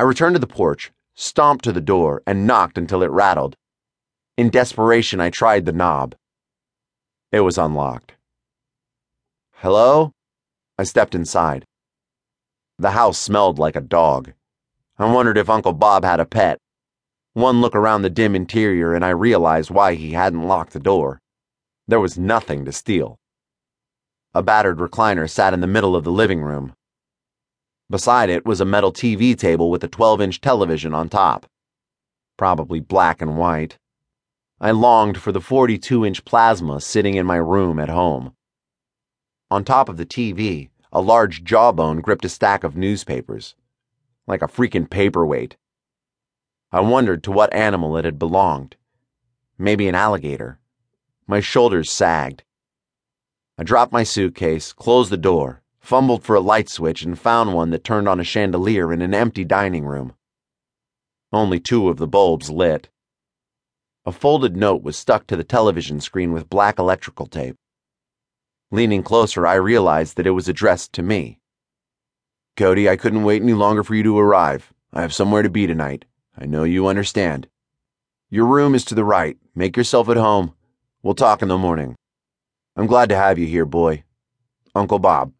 I returned to the porch, stomped to the door, and knocked until it rattled. In desperation, I tried the knob. It was unlocked. Hello? I stepped inside. The house smelled like a dog. I wondered if Uncle Bob had a pet. One look around the dim interior, and I realized why he hadn't locked the door. There was nothing to steal. A battered recliner sat in the middle of the living room. Beside it was a metal TV table with a 12 inch television on top. Probably black and white. I longed for the 42 inch plasma sitting in my room at home. On top of the TV, a large jawbone gripped a stack of newspapers. Like a freaking paperweight. I wondered to what animal it had belonged. Maybe an alligator. My shoulders sagged. I dropped my suitcase, closed the door, fumbled for a light switch, and found one that turned on a chandelier in an empty dining room. Only two of the bulbs lit. A folded note was stuck to the television screen with black electrical tape. Leaning closer, I realized that it was addressed to me. Cody, I couldn't wait any longer for you to arrive. I have somewhere to be tonight. I know you understand. Your room is to the right. Make yourself at home. We'll talk in the morning. I'm glad to have you here, boy. Uncle Bob.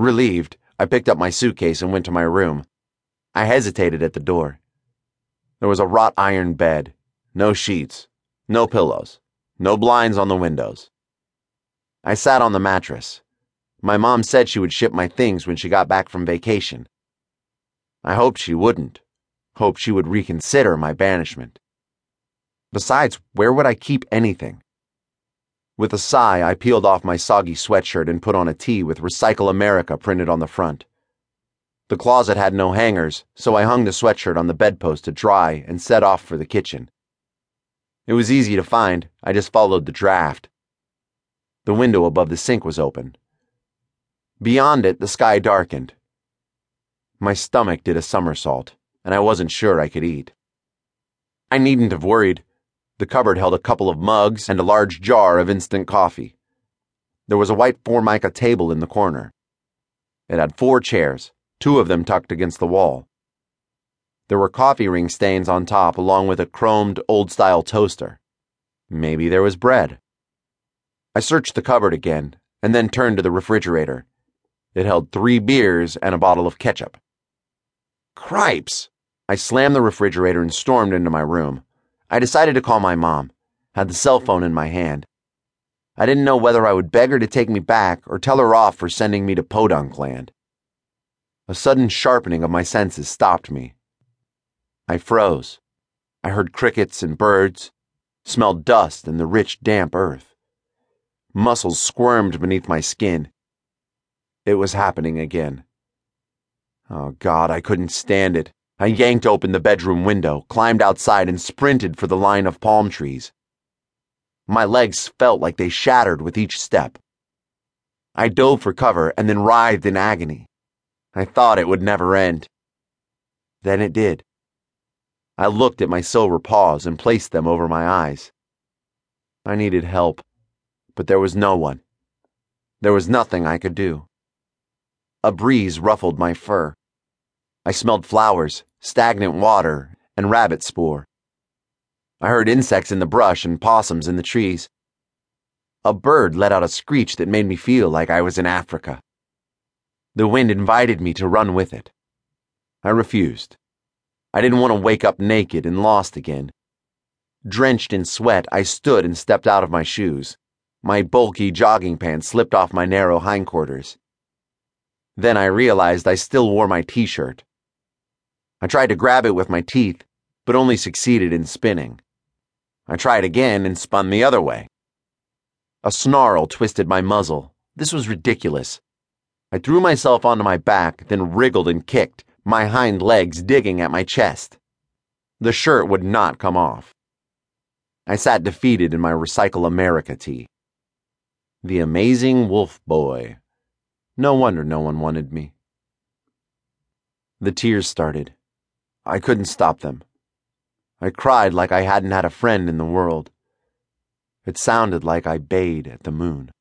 Relieved, I picked up my suitcase and went to my room. I hesitated at the door. There was a wrought iron bed, no sheets, no pillows, no blinds on the windows. I sat on the mattress. My mom said she would ship my things when she got back from vacation. I hoped she wouldn't. Hoped she would reconsider my banishment. Besides, where would I keep anything? With a sigh, I peeled off my soggy sweatshirt and put on a tee with Recycle America printed on the front. The closet had no hangers, so I hung the sweatshirt on the bedpost to dry and set off for the kitchen. It was easy to find, I just followed the draft. The window above the sink was open. Beyond it, the sky darkened. My stomach did a somersault, and I wasn't sure I could eat. I needn't have worried. The cupboard held a couple of mugs and a large jar of instant coffee. There was a white formica table in the corner. It had four chairs, two of them tucked against the wall. There were coffee ring stains on top, along with a chromed, old style toaster. Maybe there was bread. I searched the cupboard again, and then turned to the refrigerator. It held three beers and a bottle of ketchup. Cripes! I slammed the refrigerator and stormed into my room. I decided to call my mom, had the cell phone in my hand. I didn't know whether I would beg her to take me back or tell her off for sending me to Podunk Land. A sudden sharpening of my senses stopped me. I froze. I heard crickets and birds, smelled dust and the rich, damp earth. Muscles squirmed beneath my skin. It was happening again. Oh, God, I couldn't stand it. I yanked open the bedroom window, climbed outside, and sprinted for the line of palm trees. My legs felt like they shattered with each step. I dove for cover and then writhed in agony. I thought it would never end. Then it did. I looked at my silver paws and placed them over my eyes. I needed help, but there was no one. There was nothing I could do. A breeze ruffled my fur. I smelled flowers, stagnant water, and rabbit spoor. I heard insects in the brush and possums in the trees. A bird let out a screech that made me feel like I was in Africa. The wind invited me to run with it. I refused. I didn't want to wake up naked and lost again. Drenched in sweat, I stood and stepped out of my shoes. My bulky jogging pants slipped off my narrow hindquarters. Then I realized I still wore my t shirt. I tried to grab it with my teeth, but only succeeded in spinning. I tried again and spun the other way. A snarl twisted my muzzle. This was ridiculous. I threw myself onto my back, then wriggled and kicked, my hind legs digging at my chest. The shirt would not come off. I sat defeated in my Recycle America tee. The amazing wolf boy. No wonder no one wanted me. The tears started. I couldn't stop them. I cried like I hadn't had a friend in the world. It sounded like I bayed at the moon.